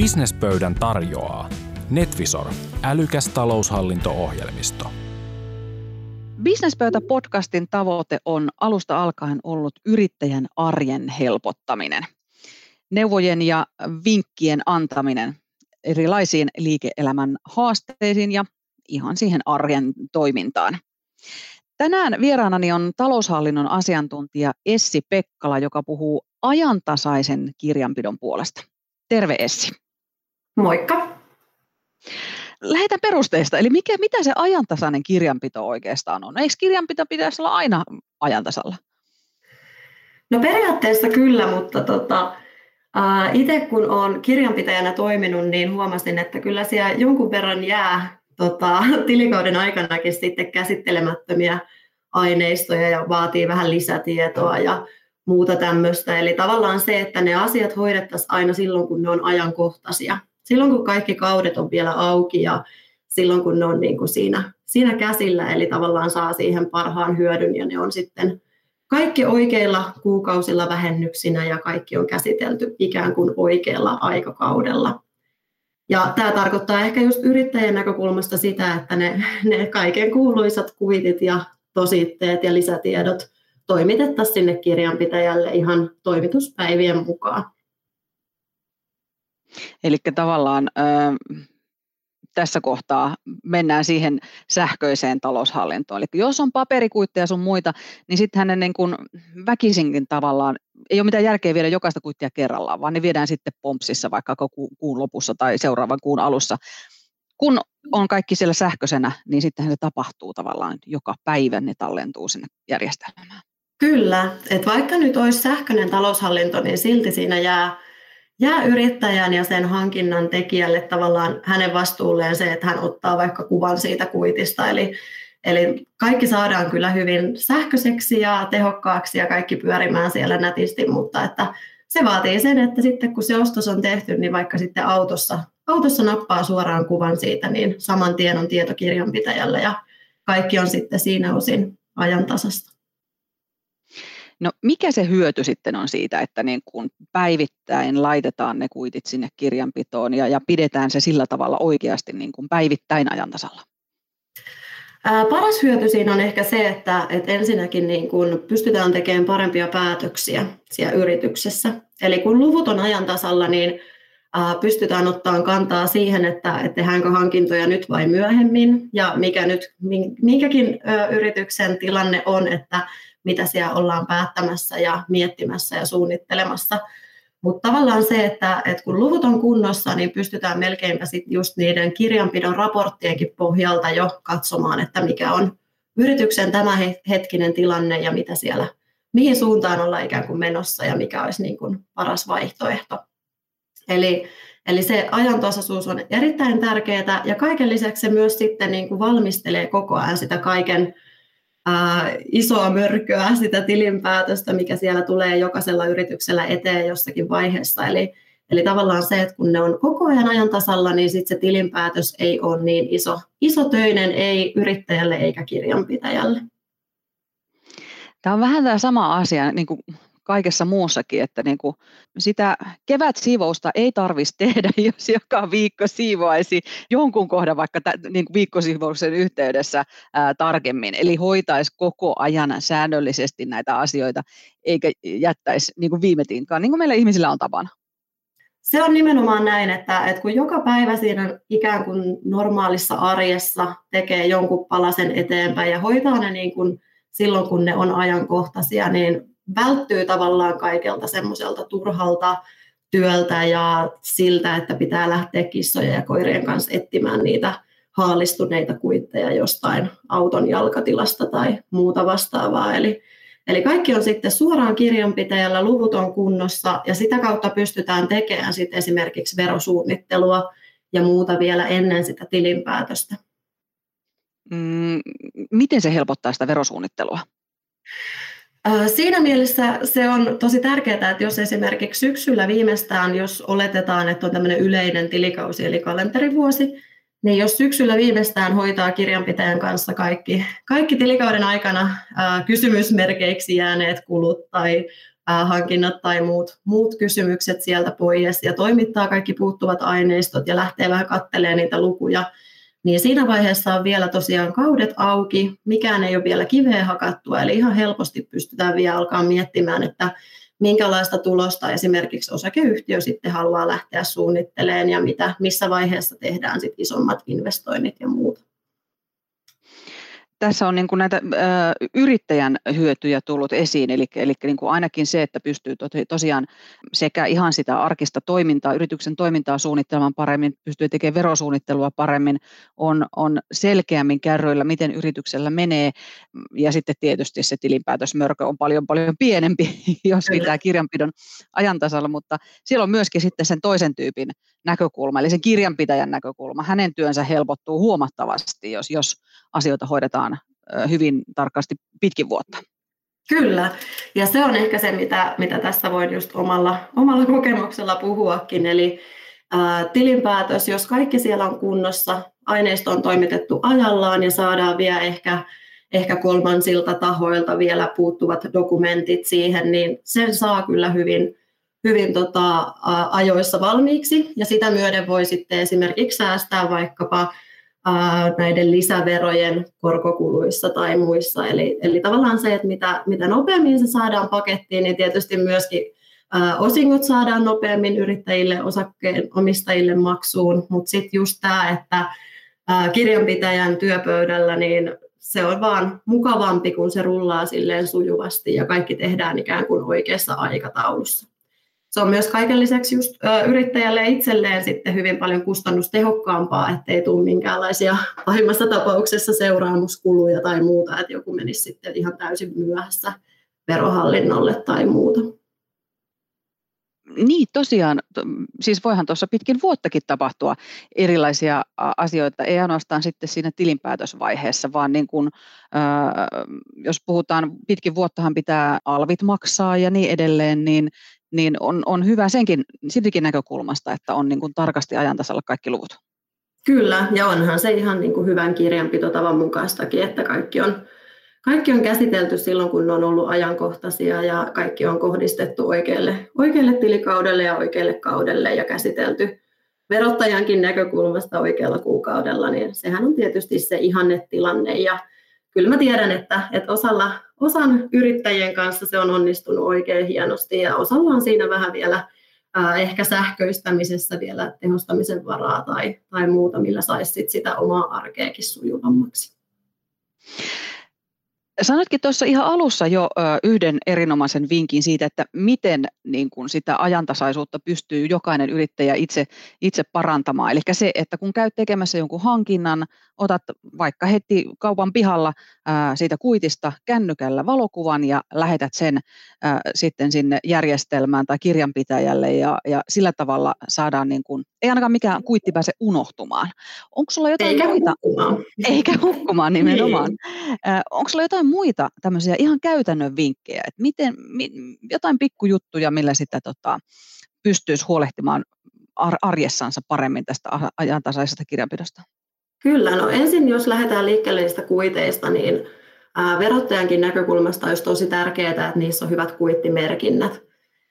Businesspöydän tarjoaa Netvisor, älykäs taloushallinto-ohjelmisto. Businesspöytä-podcastin tavoite on alusta alkaen ollut yrittäjän arjen helpottaminen. Neuvojen ja vinkkien antaminen erilaisiin liike-elämän haasteisiin ja ihan siihen arjen toimintaan. Tänään vieraanani on taloushallinnon asiantuntija Essi Pekkala, joka puhuu ajantasaisen kirjanpidon puolesta. Terve Essi. Moikka. Lähdetään perusteista. Eli mikä, mitä se ajantasainen kirjanpito oikeastaan on? Eikö kirjanpito pitäisi olla aina ajantasalla? No periaatteessa kyllä, mutta tota, äh, itse kun olen kirjanpitäjänä toiminut, niin huomasin, että kyllä siellä jonkun verran jää tota, tilikauden aikanakin sitten käsittelemättömiä aineistoja ja vaatii vähän lisätietoa ja muuta tämmöistä. Eli tavallaan se, että ne asiat hoidettaisiin aina silloin, kun ne on ajankohtaisia. Silloin, kun kaikki kaudet on vielä auki ja silloin, kun ne on niin kuin siinä, siinä käsillä, eli tavallaan saa siihen parhaan hyödyn ja ne on sitten kaikki oikeilla kuukausilla vähennyksinä ja kaikki on käsitelty ikään kuin oikealla aikakaudella. Ja tämä tarkoittaa ehkä just yrittäjän näkökulmasta sitä, että ne, ne kaiken kuuluisat kuvitit ja tositteet ja lisätiedot toimitettaisiin sinne kirjanpitäjälle ihan toimituspäivien mukaan. Eli tavallaan tässä kohtaa mennään siihen sähköiseen taloushallintoon. Eli jos on paperikuitteja sun muita, niin sitten hänen niin kuin väkisinkin tavallaan, ei ole mitään järkeä viedä jokaista kuittia kerrallaan, vaan ne viedään sitten pompsissa vaikka kuun lopussa tai seuraavan kuun alussa. Kun on kaikki siellä sähköisenä, niin sittenhän se tapahtuu tavallaan joka päivä, ne tallentuu sinne järjestelmään. Kyllä, että vaikka nyt olisi sähköinen taloushallinto, niin silti siinä jää jää yrittäjän ja sen hankinnan tekijälle tavallaan hänen vastuulleen se, että hän ottaa vaikka kuvan siitä kuitista. Eli, eli kaikki saadaan kyllä hyvin sähköiseksi ja tehokkaaksi ja kaikki pyörimään siellä nätisti, mutta että se vaatii sen, että sitten kun se ostos on tehty, niin vaikka sitten autossa, autossa nappaa suoraan kuvan siitä, niin saman tien on tietokirjanpitäjällä ja kaikki on sitten siinä osin ajantasasta. No mikä se hyöty sitten on siitä, että niin kun päivittäin laitetaan ne kuitit sinne kirjanpitoon ja, ja pidetään se sillä tavalla oikeasti niin kuin päivittäin ajantasalla? Ää, paras hyöty siinä on ehkä se, että, että ensinnäkin niin kun pystytään tekemään parempia päätöksiä siellä yrityksessä. Eli kun luvut on ajantasalla, niin ää, pystytään ottamaan kantaa siihen, että, että tehdäänkö hankintoja nyt vai myöhemmin ja mikä nyt, minkäkin yrityksen tilanne on, että mitä siellä ollaan päättämässä ja miettimässä ja suunnittelemassa. Mutta tavallaan se, että, että kun luvut on kunnossa, niin pystytään melkeinpä sit just niiden kirjanpidon raporttienkin pohjalta jo katsomaan, että mikä on yrityksen tämä hetkinen tilanne ja mitä siellä, mihin suuntaan ollaan ikään kuin menossa ja mikä olisi niin kuin paras vaihtoehto. Eli, eli se ajantasaisuus on erittäin tärkeää ja kaiken lisäksi se myös sitten niin kuin valmistelee koko ajan sitä kaiken isoa mörköä, sitä tilinpäätöstä, mikä siellä tulee jokaisella yrityksellä eteen jossakin vaiheessa. Eli, eli tavallaan se, että kun ne on koko ajan ajan tasalla, niin sitten se tilinpäätös ei ole niin iso, iso töinen, ei yrittäjälle eikä kirjanpitäjälle. Tämä on vähän tämä sama asia, niin kuin kaikessa muussakin, että niin kuin sitä kevätsiivousta ei tarvitsisi tehdä, jos joka viikko siivoaisi jonkun kohdan vaikka t- niin kuin viikkosiivouksen yhteydessä ää, tarkemmin. Eli hoitaisi koko ajan säännöllisesti näitä asioita, eikä jättäisi niin kuin viime tinkaan, niin kuin meillä ihmisillä on tapana. Se on nimenomaan näin, että, että kun joka päivä siinä ikään kuin normaalissa arjessa tekee jonkun palasen eteenpäin ja hoitaa ne niin kuin silloin, kun ne on ajankohtaisia, niin välttyy tavallaan kaikelta semmoiselta turhalta työltä ja siltä, että pitää lähteä kissojen ja koirien kanssa etsimään niitä haalistuneita kuitteja jostain auton jalkatilasta tai muuta vastaavaa. Eli, eli kaikki on sitten suoraan kirjanpitäjällä, luvut on kunnossa ja sitä kautta pystytään tekemään sitten esimerkiksi verosuunnittelua ja muuta vielä ennen sitä tilinpäätöstä. Mm, miten se helpottaa sitä verosuunnittelua? Siinä mielessä se on tosi tärkeää, että jos esimerkiksi syksyllä viimeistään, jos oletetaan, että on tämmöinen yleinen tilikausi eli kalenterivuosi, niin jos syksyllä viimeistään hoitaa kirjanpitäjän kanssa kaikki, kaikki tilikauden aikana kysymysmerkeiksi jääneet kulut tai hankinnat tai muut, muut kysymykset sieltä pois ja toimittaa kaikki puuttuvat aineistot ja lähtee vähän katselemaan niitä lukuja, niin siinä vaiheessa on vielä tosiaan kaudet auki, mikään ei ole vielä kiveen hakattua, eli ihan helposti pystytään vielä alkaa miettimään, että minkälaista tulosta esimerkiksi osakeyhtiö sitten haluaa lähteä suunnittelemaan ja mitä, missä vaiheessa tehdään sitten isommat investoinnit ja muuta tässä on niin kuin näitä ö, yrittäjän hyötyjä tullut esiin, eli, eli niin kuin ainakin se, että pystyy tosiaan sekä ihan sitä arkista toimintaa, yrityksen toimintaa suunnittelemaan paremmin, pystyy tekemään verosuunnittelua paremmin, on, on selkeämmin kärryillä, miten yrityksellä menee, ja sitten tietysti se tilinpäätösmörkö on paljon paljon pienempi, jos pitää kirjanpidon ajantasalla, mutta siellä on myöskin sitten sen toisen tyypin näkökulma, eli sen kirjanpitäjän näkökulma. Hänen työnsä helpottuu huomattavasti, jos, jos asioita hoidetaan hyvin tarkasti pitkin vuotta. Kyllä, ja se on ehkä se, mitä, mitä tästä voin just omalla, omalla kokemuksella puhuakin, eli ää, tilinpäätös, jos kaikki siellä on kunnossa, aineisto on toimitettu ajallaan ja saadaan vielä ehkä, ehkä kolmansilta tahoilta vielä puuttuvat dokumentit siihen, niin sen saa kyllä hyvin, hyvin tota, ajoissa valmiiksi, ja sitä myöden voi sitten esimerkiksi säästää vaikkapa näiden lisäverojen korkokuluissa tai muissa. Eli, eli tavallaan se, että mitä, mitä nopeammin se saadaan pakettiin, niin tietysti myöskin osingot saadaan nopeammin yrittäjille, osakkeen omistajille maksuun, mutta sitten just tämä, että kirjanpitäjän työpöydällä, niin se on vaan mukavampi, kun se rullaa silleen sujuvasti ja kaikki tehdään ikään kuin oikeassa aikataulussa se on myös kaiken lisäksi just, yrittäjälle itselleen sitten hyvin paljon kustannustehokkaampaa, ettei tule minkäänlaisia pahimmassa tapauksessa seuraamuskuluja tai muuta, että joku menisi sitten ihan täysin myöhässä verohallinnolle tai muuta. Niin, tosiaan. Siis voihan tuossa pitkin vuottakin tapahtua erilaisia asioita, ei ainoastaan sitten siinä tilinpäätösvaiheessa, vaan niin kuin, jos puhutaan pitkin vuottahan pitää alvit maksaa ja niin edelleen, niin niin on, on hyvä senkin, siitäkin näkökulmasta, että on niin kuin tarkasti ajantasalla kaikki luvut. Kyllä, ja onhan se ihan niin kuin hyvän kirjanpitotavan mukaistakin, että kaikki on, kaikki on käsitelty silloin, kun ne on ollut ajankohtaisia ja kaikki on kohdistettu oikealle, oikealle tilikaudelle ja oikealle kaudelle ja käsitelty verottajankin näkökulmasta oikealla kuukaudella, niin sehän on tietysti se ihannetilanne ja kyllä mä tiedän, että, että osalla, osan yrittäjien kanssa se on onnistunut oikein hienosti ja osalla on siinä vähän vielä ää, ehkä sähköistämisessä vielä tehostamisen varaa tai, tai muuta, millä saisi sitä omaa arkeakin sujuvammaksi. Sanoitkin tuossa ihan alussa jo yhden erinomaisen vinkin siitä, että miten niin kuin sitä ajantasaisuutta pystyy jokainen yrittäjä itse, itse parantamaan. Eli se, että kun käyt tekemässä jonkun hankinnan, otat vaikka heti kaupan pihalla ää, siitä kuitista kännykällä valokuvan ja lähetät sen ää, sitten sinne järjestelmään tai kirjanpitäjälle ja, ja sillä tavalla saadaan, niin kuin, ei ainakaan mikään kuitti pääse unohtumaan. Onko sulla jotain Eikä muita? Hukkumaan. Eikä hukkumaan nimenomaan. Niin. onko sulla jotain muita tämmöisiä ihan käytännön vinkkejä, että miten, mi, jotain pikkujuttuja, millä sitä tota, pystyisi huolehtimaan arjessansa paremmin tästä ajantasaisesta kirjanpidosta? Kyllä, no ensin jos lähdetään liikkeelle niistä kuiteista, niin verottajankin näkökulmasta olisi tosi tärkeää, että niissä on hyvät kuittimerkinnät.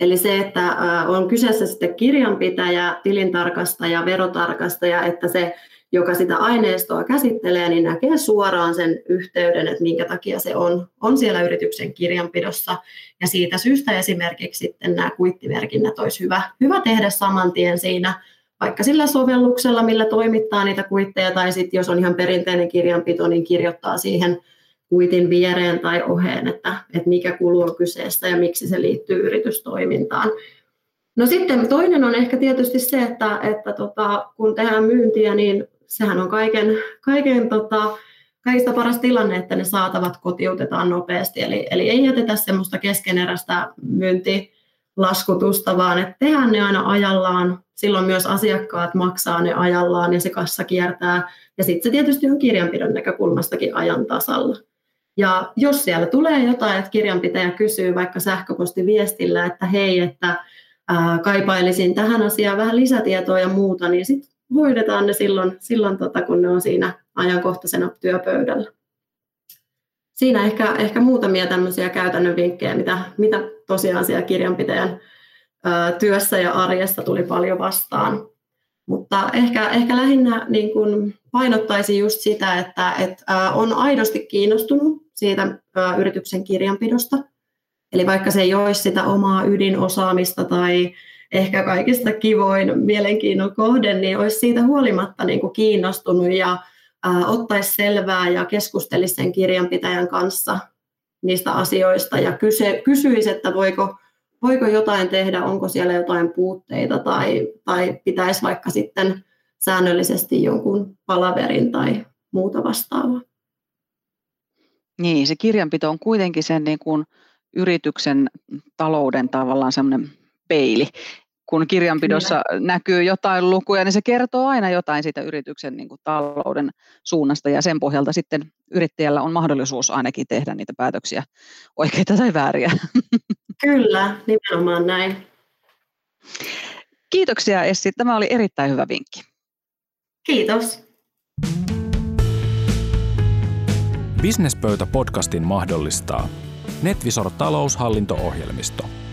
Eli se, että on kyseessä sitten kirjanpitäjä, tilintarkastaja, verotarkastaja, että se, joka sitä aineistoa käsittelee, niin näkee suoraan sen yhteyden, että minkä takia se on, on siellä yrityksen kirjanpidossa. Ja siitä syystä esimerkiksi sitten nämä kuittimerkinnät olisi hyvä, hyvä tehdä saman tien siinä vaikka sillä sovelluksella, millä toimittaa niitä kuitteja, tai sitten jos on ihan perinteinen kirjanpito, niin kirjoittaa siihen kuitin viereen tai oheen, että, että mikä kulu on kyseessä ja miksi se liittyy yritystoimintaan. No sitten toinen on ehkä tietysti se, että, että tota, kun tehdään myyntiä, niin sehän on kaiken, kaiken tota, kaikista paras tilanne, että ne saatavat kotiutetaan nopeasti. Eli, eli ei jätetä semmoista keskeneräistä myyntilaskutusta, vaan että tehdään ne aina ajallaan. Silloin myös asiakkaat maksaa ne ajallaan ja se kassa kiertää. Ja sitten se tietysti on kirjanpidon näkökulmastakin ajan tasalla. Ja jos siellä tulee jotain, että kirjanpitäjä kysyy vaikka sähköpostiviestillä, että hei, että ää, kaipailisin tähän asiaan vähän lisätietoa ja muuta, niin sitten hoidetaan ne silloin, silloin tota, kun ne on siinä ajankohtaisena työpöydällä. Siinä ehkä, ehkä muutamia tämmöisiä käytännön vinkkejä, mitä, mitä tosiaan siellä kirjanpitäjän työssä ja arjessa tuli paljon vastaan. Mutta ehkä, ehkä lähinnä niin kuin painottaisin just sitä, että, että on aidosti kiinnostunut siitä yrityksen kirjanpidosta. Eli vaikka se ei olisi sitä omaa ydinosaamista tai ehkä kaikista kivoin mielenkiinnon kohde, niin olisi siitä huolimatta niin kuin kiinnostunut ja ottaisi selvää ja keskustelisi sen kirjanpitäjän kanssa niistä asioista ja kyse, kysyisi, että voiko, voiko jotain tehdä, onko siellä jotain puutteita tai, tai pitäisi vaikka sitten säännöllisesti jonkun palaverin tai muuta vastaavaa. Niin, se kirjanpito on kuitenkin sen niin kuin yrityksen talouden tavallaan semmoinen peili. Kun kirjanpidossa Kyllä. näkyy jotain lukuja, niin se kertoo aina jotain siitä yrityksen niin kuin talouden suunnasta ja sen pohjalta sitten yrittäjällä on mahdollisuus ainakin tehdä niitä päätöksiä oikeita tai vääriä. Kyllä, nimenomaan näin. Kiitoksia Essi, tämä oli erittäin hyvä vinkki. Kiitos. Businesspöytä podcastin mahdollistaa Netvisor taloushallinto-ohjelmisto –